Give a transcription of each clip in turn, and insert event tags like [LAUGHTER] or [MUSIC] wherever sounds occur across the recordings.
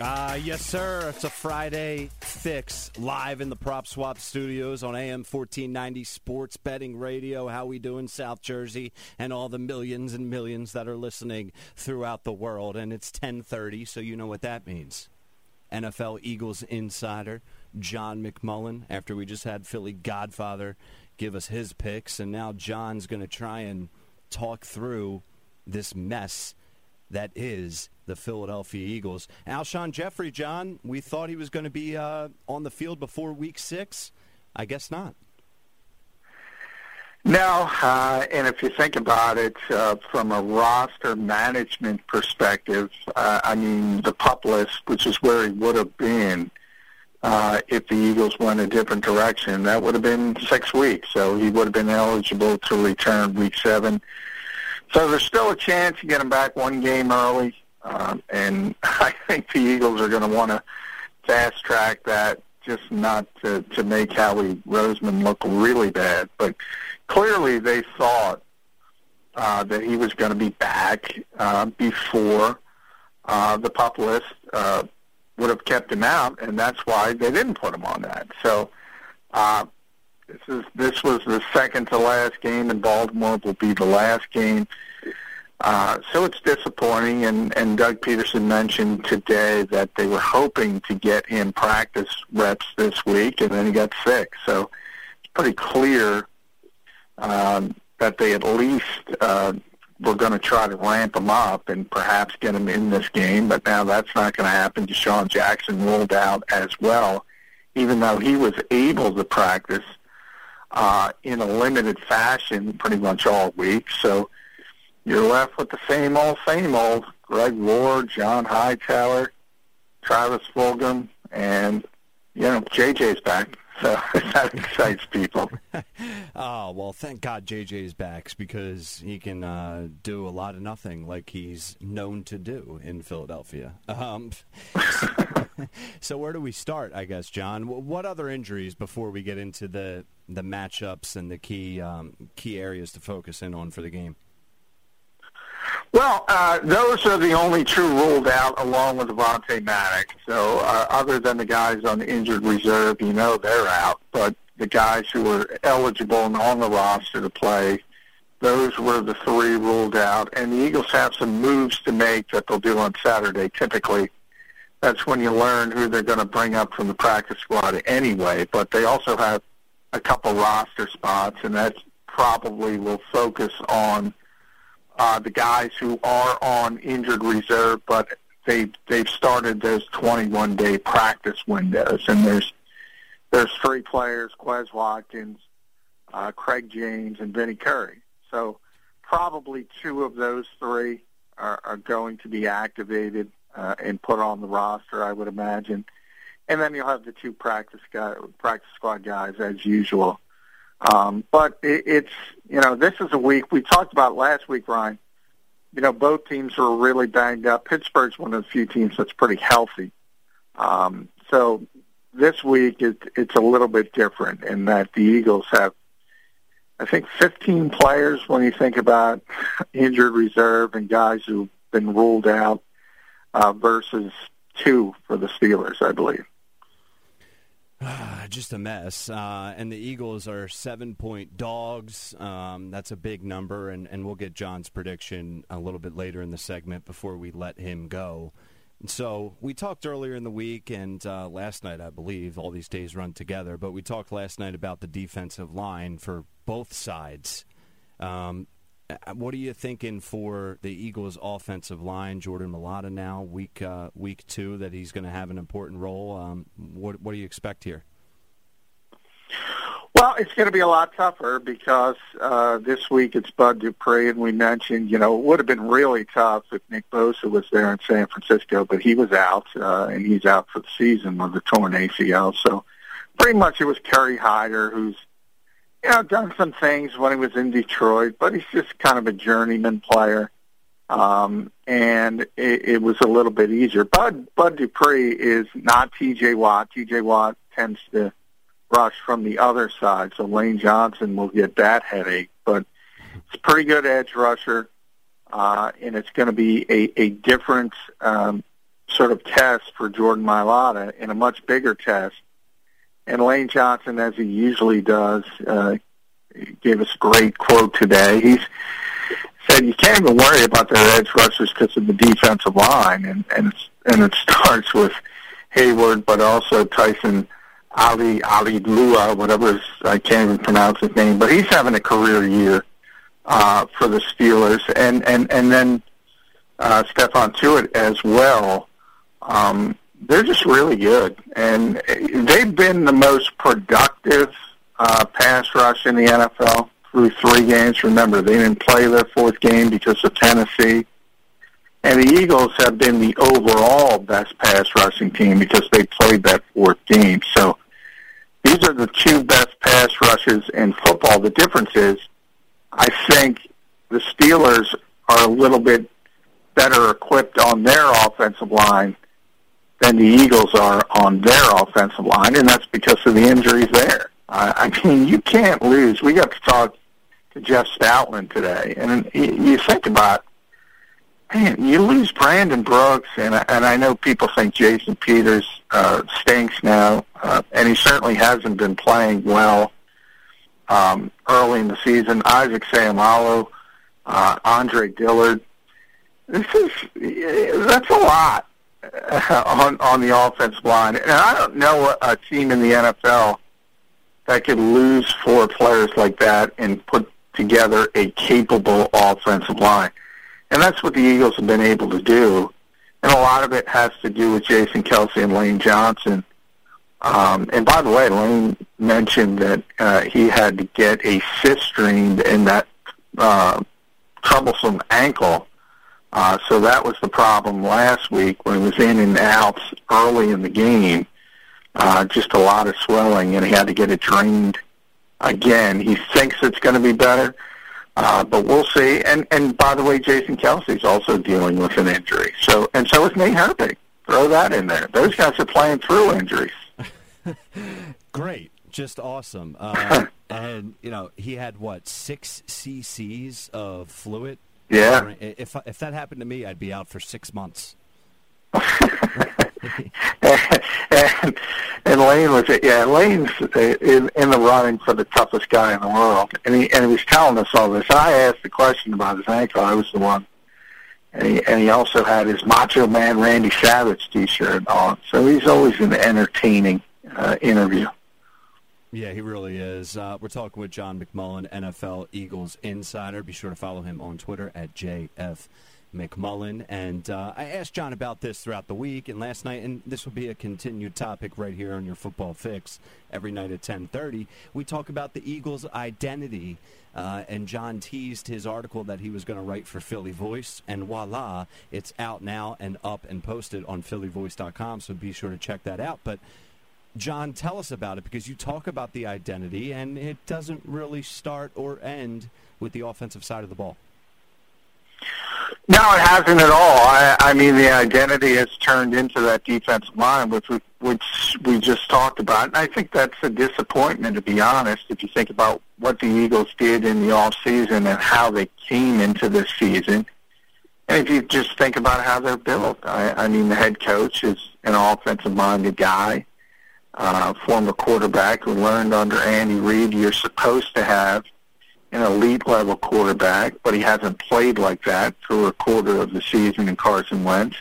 Ah, yes, sir. It's a Friday fix live in the Prop Swap Studios on AM 1490 Sports Betting Radio. How we doing, South Jersey, and all the millions and millions that are listening throughout the world. And it's 10:30, so you know what that means. NFL Eagles insider John McMullen. After we just had Philly Godfather give us his picks, and now John's going to try and talk through this mess that is the Philadelphia Eagles. Alshon Jeffery, John, we thought he was going to be uh, on the field before week six. I guess not. No, uh, and if you think about it uh, from a roster management perspective, uh, I mean, the pup list, which is where he would have been uh, if the Eagles went a different direction, that would have been six weeks. So he would have been eligible to return week seven. So there's still a chance you get him back one game early. Um, and [LAUGHS] I think the Eagles are going to want to fast track that, just not to, to make Howie Roseman look really bad. But clearly they thought uh, that he was going to be back uh, before uh, the pup list uh, would have kept him out, and that's why they didn't put him on that. So uh, this is this was the second to last game, and Baltimore will be the last game. Uh, so it's disappointing, and, and Doug Pederson mentioned today that they were hoping to get him practice reps this week, and then he got sick. So it's pretty clear um, that they at least uh, were going to try to ramp him up and perhaps get him in this game, but now that's not going to happen. DeSean Jackson rolled out as well, even though he was able to practice uh, in a limited fashion pretty much all week. So you're left with the same old, same old. Greg Ward, John Hightower, Travis Fulgham, and, you know, JJ's back. [LAUGHS] So that excites people. [LAUGHS] oh well, thank God JJ's back because he can uh, do a lot of nothing like he's known to do in Philadelphia. Um, so, [LAUGHS] so, where do we start? I guess, John. What other injuries before we get into the the matchups and the key um, key areas to focus in on for the game? Well, uh, those are the only two ruled out, along with Avonte Maddox. So, uh, other than the guys on the injured reserve, you know they're out. But the guys who were eligible and on the roster to play, those were the three ruled out. And the Eagles have some moves to make that they'll do on Saturday. Typically, that's when you learn who they're going to bring up from the practice squad anyway. But they also have a couple roster spots, and that probably will focus on uh, the guys who are on injured reserve, but they they've started those 21 day practice windows, and there's there's three players: Quez Watkins, uh, Craig James, and Vinny Curry. So probably two of those three are, are going to be activated uh, and put on the roster, I would imagine. And then you'll have the two practice guy, practice squad guys as usual. Um, but it, it's you know this is a week we talked about last week, Ryan. You know both teams are really banged up. Pittsburgh's one of the few teams that's pretty healthy. Um, so this week it, it's a little bit different in that the Eagles have, I think, 15 players when you think about [LAUGHS] injured reserve and guys who've been ruled out uh, versus two for the Steelers, I believe. Just a mess. Uh, and the Eagles are seven point dogs. Um, that's a big number, and, and we'll get John's prediction a little bit later in the segment before we let him go. So we talked earlier in the week and uh, last night, I believe. All these days run together, but we talked last night about the defensive line for both sides. Um, what are you thinking for the Eagles' offensive line? Jordan Mailata now, week uh, week two, that he's going to have an important role. Um, what what do you expect here? Well, it's going to be a lot tougher because uh, this week it's Bud Dupree, and we mentioned, you know, it would have been really tough if Nick Bosa was there in San Francisco, but he was out, uh, and he's out for the season with a torn ACL. So pretty much it was Kerry Hyder, who's, you know, done some things when he was in Detroit, but he's just kind of a journeyman player. Um, and it, it was a little bit easier. Bud, Bud Dupree is not TJ Watt. TJ Watt tends to rush from the other side, so Lane Johnson will get that headache. But it's a pretty good edge rusher, uh, and it's going to be a, a different um, sort of test for Jordan Mailata and a much bigger test. And Lane Johnson, as he usually does, uh, gave us a great quote today. He's said you can't even worry about their edge rushers because of the defensive line, and and it's, and it [LAUGHS] starts with Heyward, but also Tyson Ali Ali Lua, whatever his, I can't even pronounce his name, but he's having a career year uh, for the Steelers, and and and then uh, Stephon Tuitt as well. Um, they're just really good, and they've been the most productive uh, pass rush in the NFL through three games. Remember, they didn't play their fourth game because of Tennessee. And the Eagles have been the overall best pass rushing team because they played that fourth game. So these are the two best pass rushes in football. The difference is, I think the Steelers are a little bit better equipped on their offensive line than the Eagles are on their offensive line, and that's because of the injuries there. I, I mean, you can't lose. We got to talk to Jeff Stoutland today, and you think about man, you lose Brandon Brooks, and and I know people think Jason Peters uh, stinks now, uh, and he certainly hasn't been playing well um, early in the season. Isaac Seumalo, uh, Andre Dillard. This is that's a lot [LAUGHS] on on the offensive line, and I don't know a team in the NFL that could lose four players like that and put together a capable offensive line. And that's what the Eagles have been able to do. And a lot of it has to do with Jason Kelce and Lane Johnson. Um, and by the way, Lane mentioned that uh, he had to get a cyst drained in that uh, troublesome ankle. Uh, so that was the problem last week when he was in and out early in the game. Uh, just a lot of swelling, and he had to get it drained again. He thinks it's going to be better. Uh, but we'll see. And and by the way, Jason Kelce's also dealing with an injury. So and so is Nate Herbig. Throw that in there. Those guys are playing through injuries. [LAUGHS] Great, just awesome. Uh, [LAUGHS] and you know he had what six cc's of fluid. Yeah. If if that happened to me, I'd be out for six months. [LAUGHS] [LAUGHS] and, and Lane was yeah Lane's in, in the running for the toughest guy in the world, and he and he was telling us all this. I asked the question about his ankle. I was the one, and he and he also had his Macho Man Randy Savage T-shirt on. So he's always an entertaining uh, interview. Yeah, he really is. Uh, we're talking with John McMullen, NFL Eagles insider. Be sure to follow him on Twitter at JF McMullen. And uh, I asked John about this throughout the week and last night, and this will be a continued topic right here on your Football Fix every night at 10:30. We talk about the Eagles' identity, uh, and John teased his article that he was going to write for Philly Voice, and voila, it's out now and up and posted on PhillyVoice.com. So be sure to check that out. But John, tell us about it because you talk about the identity, and it doesn't really start or end with the offensive side of the ball. No, it hasn't at all. I, I mean, the identity has turned into that defensive line, which we, which we just talked about. And I think that's a disappointment, to be honest, if you think about what the Eagles did in the off season and how they came into this season. And if you just think about how they're built, I, I mean, the head coach is an offensive-minded guy, uh, former quarterback who learned under Andy Reid. You're supposed to have an elite level quarterback, but he hasn't played like that through a quarter of the season in Carson Wentz.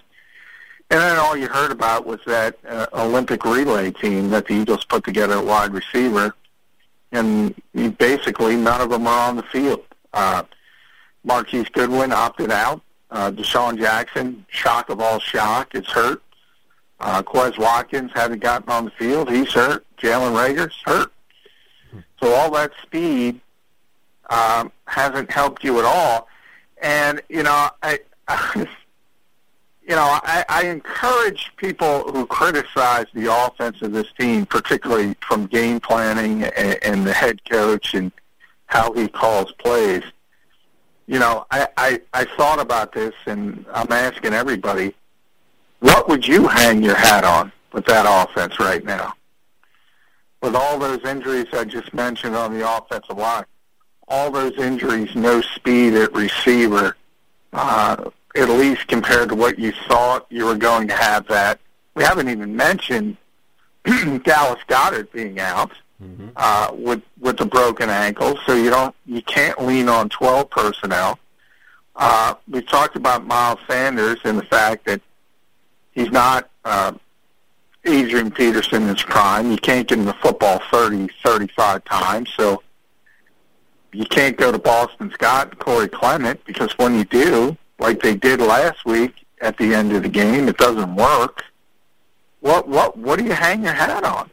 And then all you heard about was that uh, Olympic relay team that the Eagles put together at wide receiver, and basically none of them are on the field. Uh, Marquise Goodwin opted out. Uh, DeSean Jackson, shock of all shock, is hurt. Uh, Quez Watkins hasn't gotten on the field. He's hurt. Jalen Reagor's hurt. So all that speed um, hasn't helped you at all. And you know, I, I [LAUGHS] you know, I, I encourage people who criticize the offense of this team, particularly from game planning and, and the head coach and how he calls plays. You know, I, I, I thought about this, and I'm asking everybody, what would you hang your hat on with that offense right now? With all those injuries I just mentioned on the offensive line, all those injuries, no speed at receiver, uh, at least compared to what you thought you were going to have that. We haven't even mentioned [CLEARS THROAT] Dallas Goedert being out mm-hmm. uh, with with the broken ankle, so you don't you can't lean on 12 personnel. Uh, we talked about Miles Sanders and the fact that he's not uh, Adrian Peterson in his prime. You can't get him the football 30, 35 times, so you can't go to Boston Scott and Corey Clement because when you do, like they did last week at the end of the game, it doesn't work. What what what do you hang your hat on?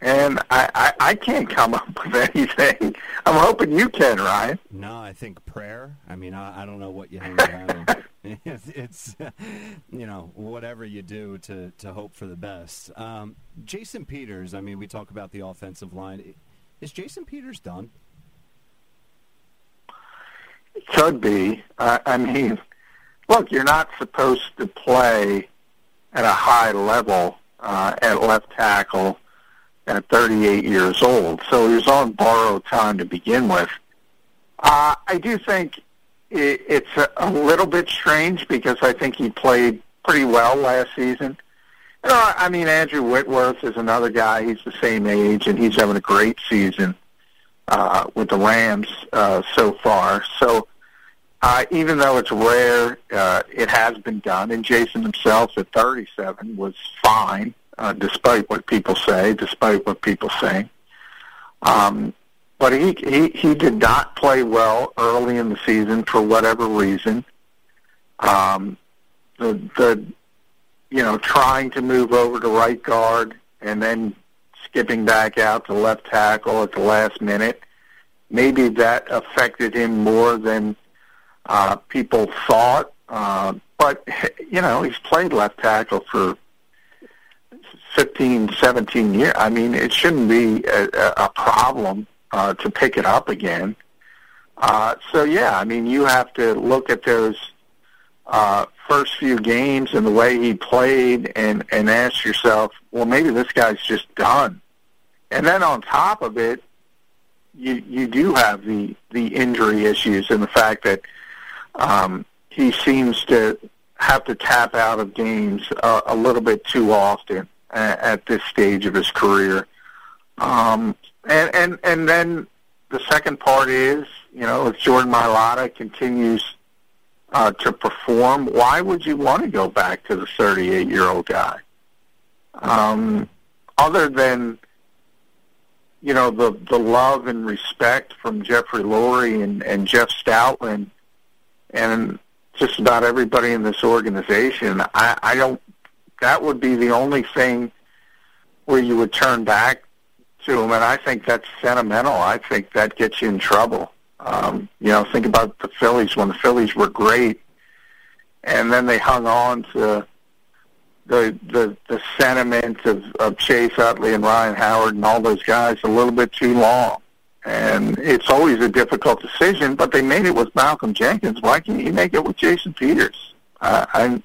And I, I, I can't come up with anything. I'm hoping you can, Ryan. No, I think prayer. I mean, I, I don't know what you [LAUGHS] hang hat it's, it's you know whatever you do to to hope for the best. Um, Jason Peters. I mean, we talk about the offensive line. Is Jason Peters done? It could be. Uh, I mean, look, you're not supposed to play at a high level uh, at left tackle at 38 years old, so he was on borrowed time to begin with. Uh, I do think it, it's a, a little bit strange because I think he played pretty well last season. You know, I mean, Andrew Whitworth is another guy. He's the same age, and he's having a great season uh, with the Rams uh, so far. So uh, even though it's rare, uh, it has been done. And Jason himself at 37 was fine, uh, despite what people say, despite what people say. Um, but he, he he did not play well early in the season for whatever reason. Um, the the you know trying to move over to right guard and then skipping back out to left tackle at the last minute. Maybe that affected him more than uh, people thought. Uh, but [LAUGHS] you know he's played left tackle for 15, 17 years. I mean, it shouldn't be a, a problem uh, to pick it up again. Uh, so yeah, I mean, you have to look at those uh, first few games and the way he played, and and ask yourself, well, maybe this guy's just done. And then on top of it, you you do have the the injury issues and the fact that um, he seems to have to tap out of games uh, a little bit too often at, this stage of his career. Um, and and and then the second part is, you know, if Jordan Mailata continues uh, to perform, why would you want to go back to the 38 year old guy? Um, other than you know the the love and respect from Jeffrey Lurie and, and Jeff Stoutland and just about everybody in this organization, I, I don't. That would be the only thing where you would turn back to him, and I think that's sentimental. I think that gets you in trouble. Um, you know, think about the Phillies when the Phillies were great, and then they hung on to the the the sentiment of, of Chase Utley and Ryan Howard and all those guys a little bit too long. And it's always a difficult decision, but they made it with Malcolm Jenkins. Why can't you make it with Jason Peters? I,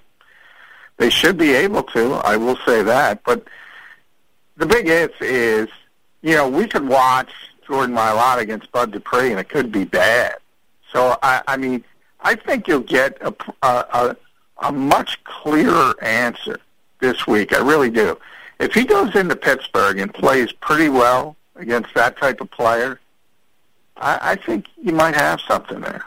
they should be able to. I will say that. But the big if is you know, we could watch Jordan Mailata against Bud Dupree, and it could be bad. So, I, I mean, I think you'll get a, a, a much clearer answer this week. I really do. If he goes into Pittsburgh and plays pretty well against that type of player, I, I think you might have something there.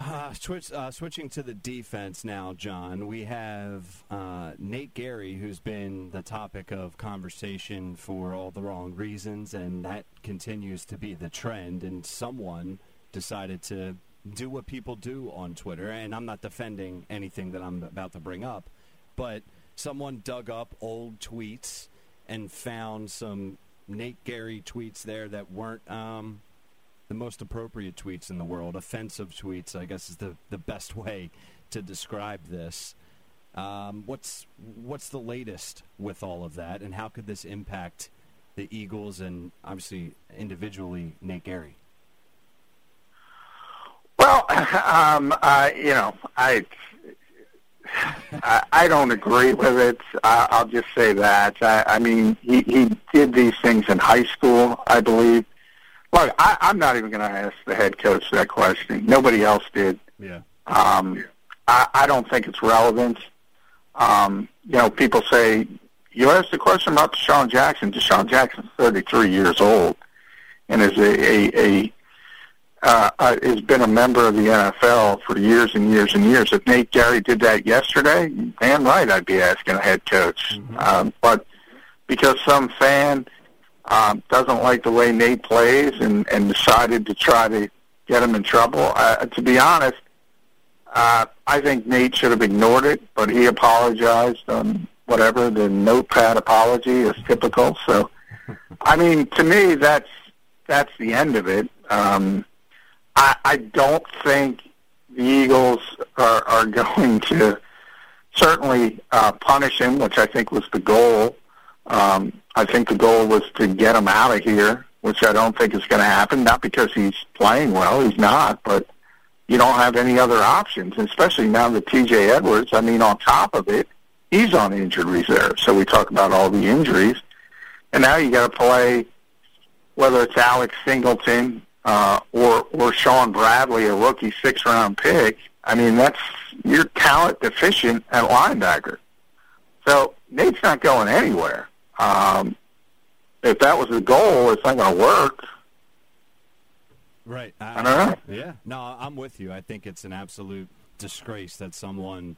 Uh, switch, uh, switching to the defense now, John. We have uh, Nate Gerry, who's been the topic of conversation for all the wrong reasons, and that continues to be the trend. And someone decided to do what people do on Twitter, and I'm not defending anything that I'm about to bring up, but someone dug up old tweets and found some Nate Gerry tweets there that weren't um, the most appropriate tweets in the world. Offensive tweets, I guess, is the, the best way to describe this. Um, what's what's the latest with all of that, and how could this impact the Eagles and obviously individually Nate Gerry? Well, [LAUGHS] um, uh, you know, I, I I don't agree with it. I, I'll just say that. I, I mean, he he did these things in high school, I believe. Look, I, I'm not even going to ask the head coach that question. Nobody else did. Yeah. Um, I, I don't think it's relevant. Um, you know, people say you asked the question about DeSean Jackson. DeSean Jackson's 33 years old and is a, a, a uh, uh, has been a member of the NFL for years and years and years. If Nate Gerry did that yesterday, damn right, I'd be asking a head coach. Mm-hmm. Um, but because some fan um, doesn't like the way Nate plays and, and decided to try to get him in trouble, uh, to be honest, uh, I think Nate should have ignored it, but he apologized on whatever the notepad apology is typical. So, I mean, to me, that's that's the end of it. Um, I, I don't think the Eagles are, are [LAUGHS] going to certainly uh, punish him, which I think was the goal. Um, I think the goal was to get him out of here, which I don't think is going to happen. Not because he's playing well, he's not, but you don't have any other options, especially now that T.J. Edwards. I mean, on top of it, he's on injured reserve. So we talk about all the injuries, and now you got to play whether it's Alex Singleton uh, or or Shaun Bradley, a rookie six round pick. I mean, that's you're talent deficient at linebacker. So Nate's not going anywhere. Um, if that was the goal, it's not going to work. Right. I, I don't know. Yeah. No, I'm with you. I think it's an absolute disgrace that someone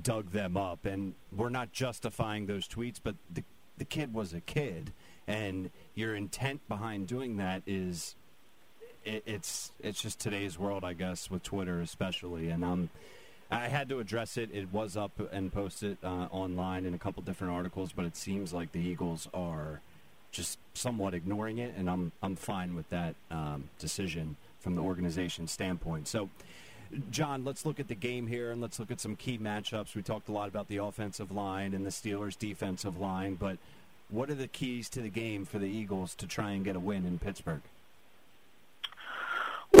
dug them up, and we're not justifying those tweets, but the the kid was a kid, and your intent behind doing that is it, it's it's just today's world, I guess, with Twitter especially, and um, I had to address it. It was up and posted uh, online in a couple different articles, but it seems like the Eagles are just somewhat ignoring it, and I'm I'm fine with that um, decision from the organization standpoint. So. John, let's look at the game here and let's look at some key matchups. We talked a lot about the offensive line and the Steelers' defensive line, but what are the keys to the game for the Eagles to try and get a win in Pittsburgh?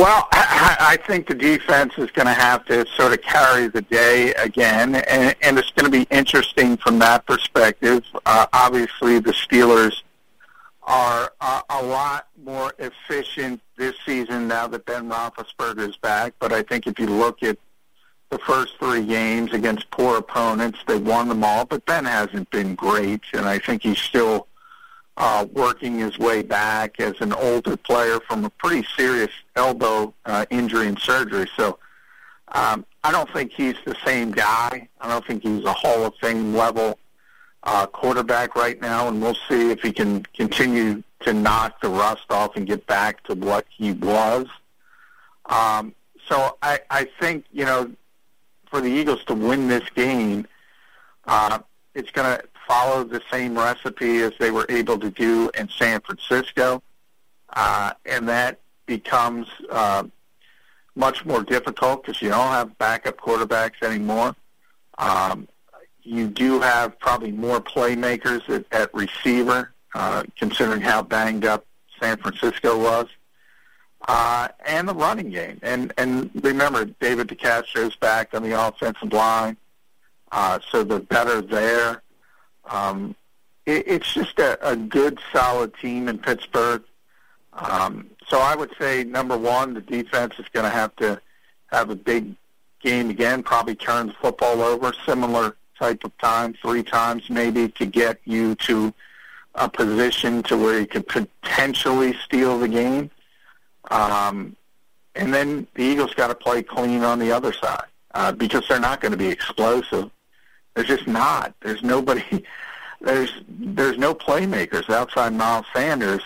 Well, I think the defense is going to have to sort of carry the day again, and, and it's going to be interesting from that perspective. Uh, obviously, the Steelers are uh, a lot more efficient this season now that Ben Roethlisberger is back. But I think if you look at the first three games against poor opponents, they won them all. But Ben hasn't been great, and I think he's still uh, working his way back as an older player from a pretty serious elbow uh, injury and surgery. So um, I don't think he's the same guy. I don't think he's a Hall of Fame level uh, quarterback right now, and we'll see if he can continue to knock the rust off and get back to what he was. Um, so I, I think you know for the Eagles to win this game, uh, it's going to follow the same recipe as they were able to do in San Francisco, uh, and that becomes uh, much more difficult because you don't have backup quarterbacks anymore. Um, you do have probably more playmakers at, at receiver, uh, considering how banged up San Francisco was. Uh, and the running game. And and remember, David DeCastro's back on the offensive line, uh, so they're better there. Um, it, it's just a, a good, solid team in Pittsburgh. Um, so I would say number one, the defense is going to have to have a big game again. Probably turn the football over, similar type of time, three times maybe, to get you to a position to where you could potentially steal the game. Um, and then the Eagles got to play clean on the other side uh, because they're not going to be explosive. They're just not. There's nobody. [LAUGHS] There's there's no playmakers outside Miles Sanders,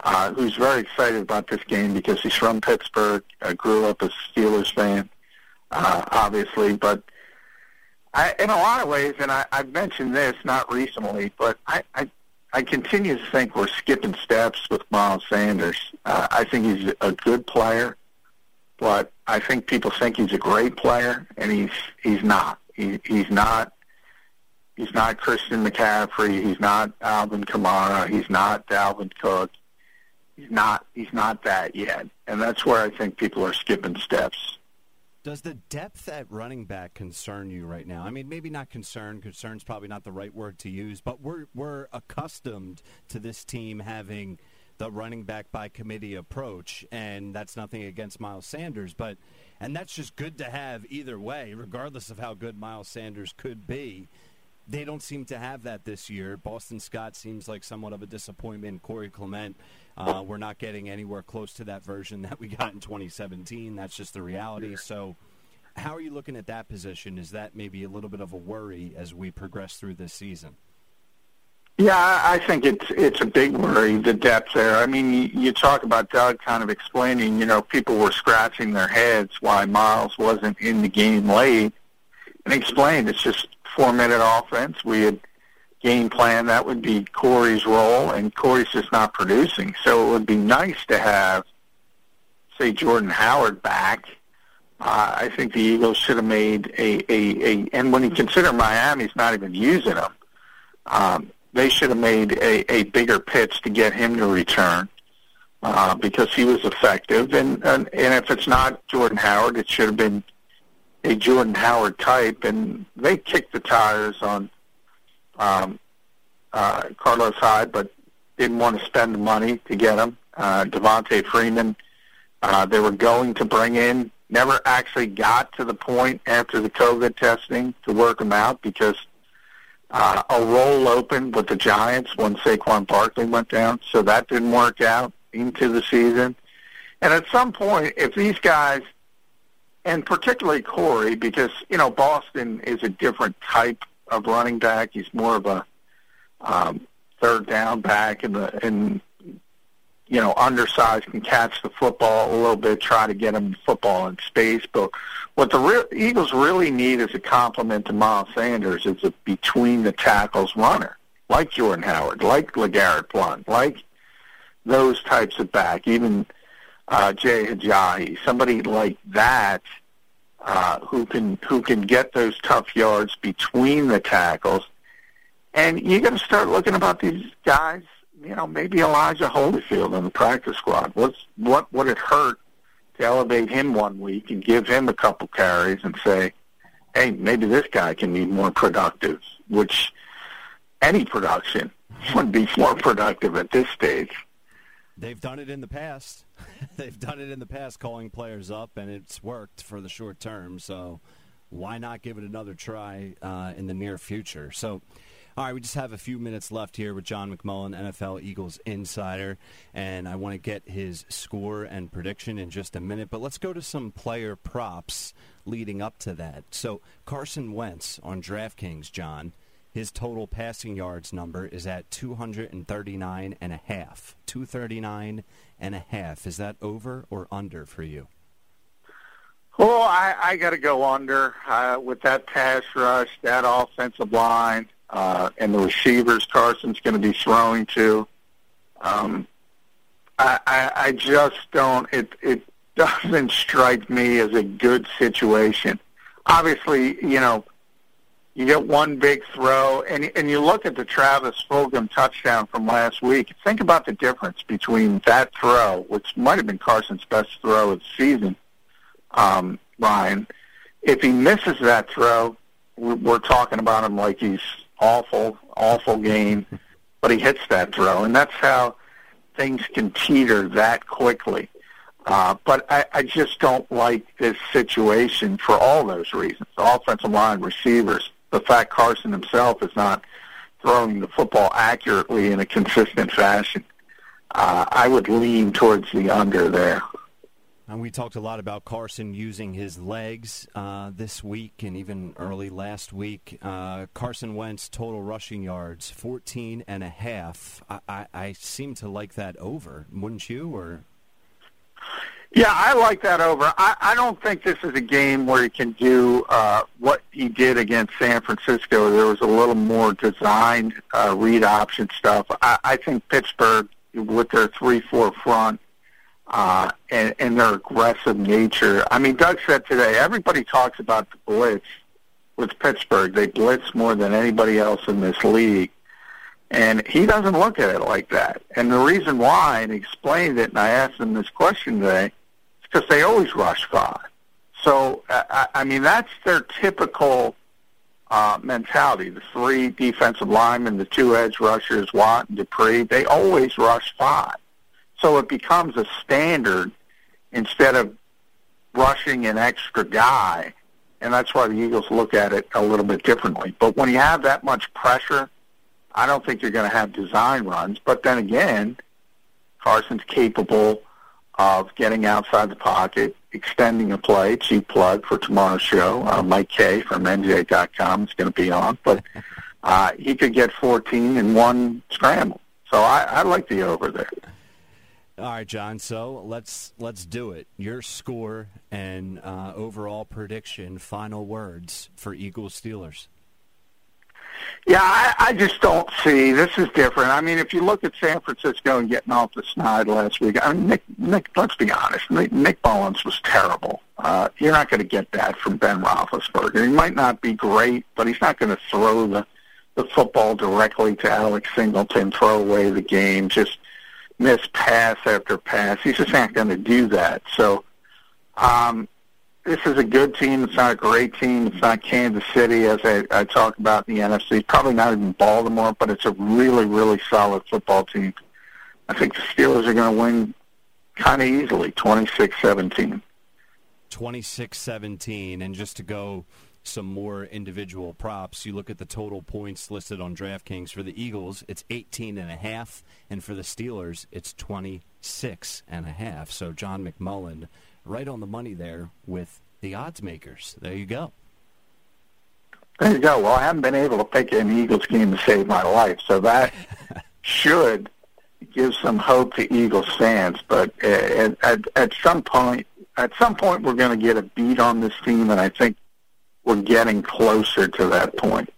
uh, who's very excited about this game because he's from Pittsburgh, uh, grew up a Steelers fan, uh, obviously. But I, in a lot of ways, and I, I've mentioned this not recently, but I, I I continue to think we're skipping steps with Miles Sanders. Uh, I think he's a good player, but I think people think he's a great player, and he's he's not. He, he's not. He's not Christian McCaffrey. He's not Alvin Kamara. He's not Dalvin Cook. He's not. He's not that yet, and that's where I think people are skipping steps. Does the depth at running back concern you right now? I mean, maybe not concern. Concern's probably not the right word to use, but we're we're accustomed to this team having the running back by committee approach, and that's nothing against Miles Sanders, but and that's just good to have either way, regardless of how good Miles Sanders could be. They don't seem to have that this year. Boston Scott seems like somewhat of a disappointment. Corey Clement uh, we're not getting anywhere close to that version that we got in 2017. That's just the reality. So, how are you looking at that position? Is that maybe a little bit of a worry as we progress through this season? Yeah, I think it's it's a big worry the depth there. I mean, you, talk about Doug kind of explaining. You know, people were scratching their heads why Miles wasn't in the game late, and explained it's just four minute offense. We had game plan, that would be Corey's role, and Corey's just not producing. So it would be nice to have, say, Jordan Howard back. Uh, I think the Eagles should have made a, a, a and when you consider Miami's not even using him, um, they should have made a, a bigger pitch to get him to return uh, because he was effective. And, and and if it's not Jordan Howard, it should have been a Jordan Howard type. And they kicked the tires on um, uh, Carlos Hyde, but didn't want to spend the money to get him. Uh, Devonta Freeman, uh, they were going to bring in, never actually got to the point after the COVID testing to work him out because uh, a role open with the Giants when Saquon Barkley went down, so that didn't work out into the season. And at some point, if these guys, and particularly Corey, because you know Boston is a different type of running back. He's more of a um, third down back, and the and you know undersized can catch the football a little bit, try to get him the football in space. But what the real, Eagles really need as a complement to Miles Sanders is a between the tackles runner, like Jordan Howard, like LeGarrette Blunt, like those types of back, even uh, Jay Ajayi, somebody like that uh, who can who can get those tough yards between the tackles. And you got to start looking about these guys. You know, maybe Elijah Holyfield in the practice squad. What's what would it hurt to elevate him one week and give him a couple carries and say, hey, maybe this guy can be more productive. Which any production [LAUGHS] would be more productive at this stage. They've done it in the past. [LAUGHS] They've done it in the past, calling players up, and it's worked for the short term. So why not give it another try uh, in the near future? So. All right, we just have a few minutes left here with John McMullen, NFL Eagles insider, and I want to get his score and prediction in just a minute. But let's go to some player props leading up to that. So Carson Wentz on DraftKings, John, his total passing yards number is at 239 and a half. 239 and a half. Is that over or under for you? Well, I, I got to go under uh, with that pass rush, that offensive line, uh, and the receivers Carson's going to be throwing to. Um, I, I, I just don't. It it doesn't strike me as a good situation. Obviously, you know you get one big throw, and and you look at the Travis Fulgham touchdown from last week. Think about the difference between that throw, which might have been Carson's best throw of the season, um, Ryan. If he misses that throw, we're talking about him like he's awful, awful game, but he hits that throw, and that's how things can teeter that quickly. Uh, but I, I just don't like this situation for all those reasons. The offensive line, receivers, the fact Carson himself is not throwing the football accurately in a consistent fashion. Uh, I would lean towards the under there. And we talked a lot about Carson using his legs uh, this week and even early last week. Uh, Carson Wentz total rushing yards 14 and a half. I, I, I seem to like that over, wouldn't you? Or yeah, I like that over. I, I don't think this is a game where he can do uh, what he did against San Francisco. There was a little more designed uh, read option stuff. I, I think Pittsburgh, with their three-four front, uh, and, and their aggressive nature. I mean, Doug said today, everybody talks about the blitz with Pittsburgh. They blitz more than anybody else in this league. And he doesn't look at it like that. And the reason why, and he explained it, and I asked him this question today, is because they always rush five. So, I, I mean, that's their typical uh, mentality. The three defensive linemen, the two edge rushers, Watt and Dupree, they always rush five. So it becomes a standard instead of rushing an extra guy, and that's why the Eagles look at it a little bit differently. But when you have that much pressure, I don't think you're going to have design runs. But then again, Carson's capable of getting outside the pocket, extending a play. Cheap plug for tomorrow's show. Uh, Mike K from NJ.com is going to be on, but uh, he could get 14 in one scramble. So I, I like the over there. All right, John. So let's let's do it. Your score and uh, overall prediction, final words for Eagles Steelers. Yeah, I, I just don't see this is different. I mean, if you look at San Francisco and getting off the snide last week, I mean, Nick, Nick let's be honest, Nick, Nick Mullens was terrible. Uh, you're not going to get that from Ben Roethlisberger. He might not be great, but he's not going to throw the the football directly to Alex Singleton, throw away the game, just miss pass after pass. He's just not going to do that. So um, this is a good team. It's not a great team. It's not Kansas City, as I, I talk about in the NFC. Probably not even Baltimore, but it's a really, really solid football team. I think the Steelers are going to win kind of easily, 26-17. 26-17, and just to go some more individual props. You look at the total points listed on DraftKings for the Eagles, it's 18 and a half, and for the Steelers, it's 26 and a half. So John McMullen right on the money there with the odds makers. There you go. There you go. Well, I haven't been able to pick an Eagles game to save my life, so that [LAUGHS] should give some hope to Eagles fans. But at, at, at some point, at some point, we're going to get a beat on this team, and I think we're getting closer to that point.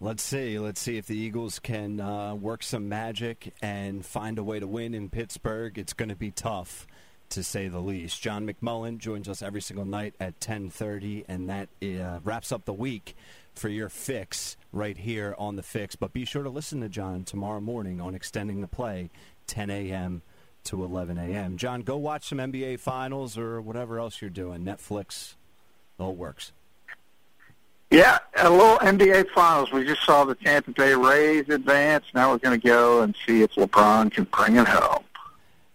Let's see. Let's see if the Eagles can uh, work some magic and find a way to win in Pittsburgh. It's going to be tough, to say the least. John McMullen joins us every single night at 10:30, and that uh, wraps up the week for your fix right here on the fix. But be sure to listen to John tomorrow morning on extending the play, 10 a.m. to 11 a.m. John, go watch some NBA finals or whatever else you're doing. Netflix, whole works. Yeah, a little NBA Finals. We just saw the Tampa Bay Rays advance. Now we're going to go and see if LeBron can bring it home.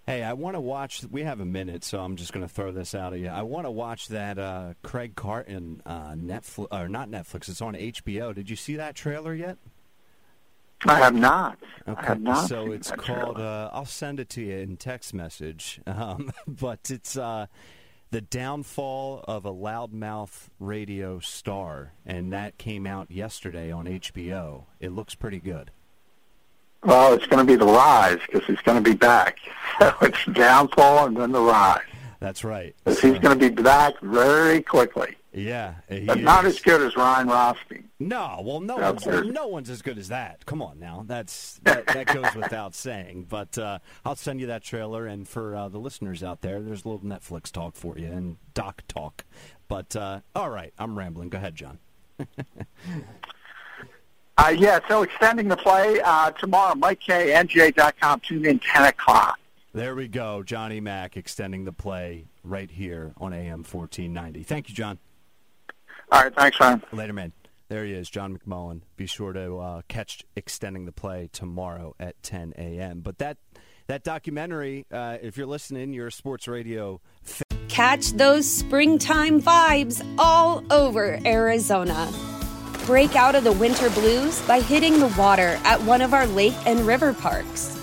Hey, I want to watch. We have a minute, so I'm just going to throw this out at you. I want to watch that uh, Craig Carton uh, Netflix, or not Netflix. It's on HBO. Did you see that trailer yet? I have not. Okay, I have not so it's called. Uh, I'll send it to you in text message. [LAUGHS] Um, but it's uh, the downfall of a loudmouth radio star, and that came out yesterday on HBO. It looks pretty good. Well, it's going to be the rise because he's going to be back. So [LAUGHS] it's downfall and then the rise. That's right. He's going to be back very quickly. Yeah, but not as good as Ryan Rothstein. No, well, no one's no one's as good as that. Come on now, that's [LAUGHS] that, that goes without saying. But uh, I'll send you that trailer, and for uh, the listeners out there, there's a little Netflix talk for you and doc talk. But uh, all right, I'm rambling. Go ahead, John. [LAUGHS] uh, yeah, so extending the play uh, tomorrow, Mike K, NJ.com, tune in 10 o'clock. There we go, Johnny Mack extending the play right here on AM 1490. Thank you, John. All right, thanks, Ryan. Later, man. There he is, John McMullen. Be sure to uh, catch extending the play tomorrow at 10 a.m. But that that documentary, uh, if you're listening, you're a sports radio. Catch those springtime vibes all over Arizona. Break out of the winter blues by hitting the water at one of our lake and river parks.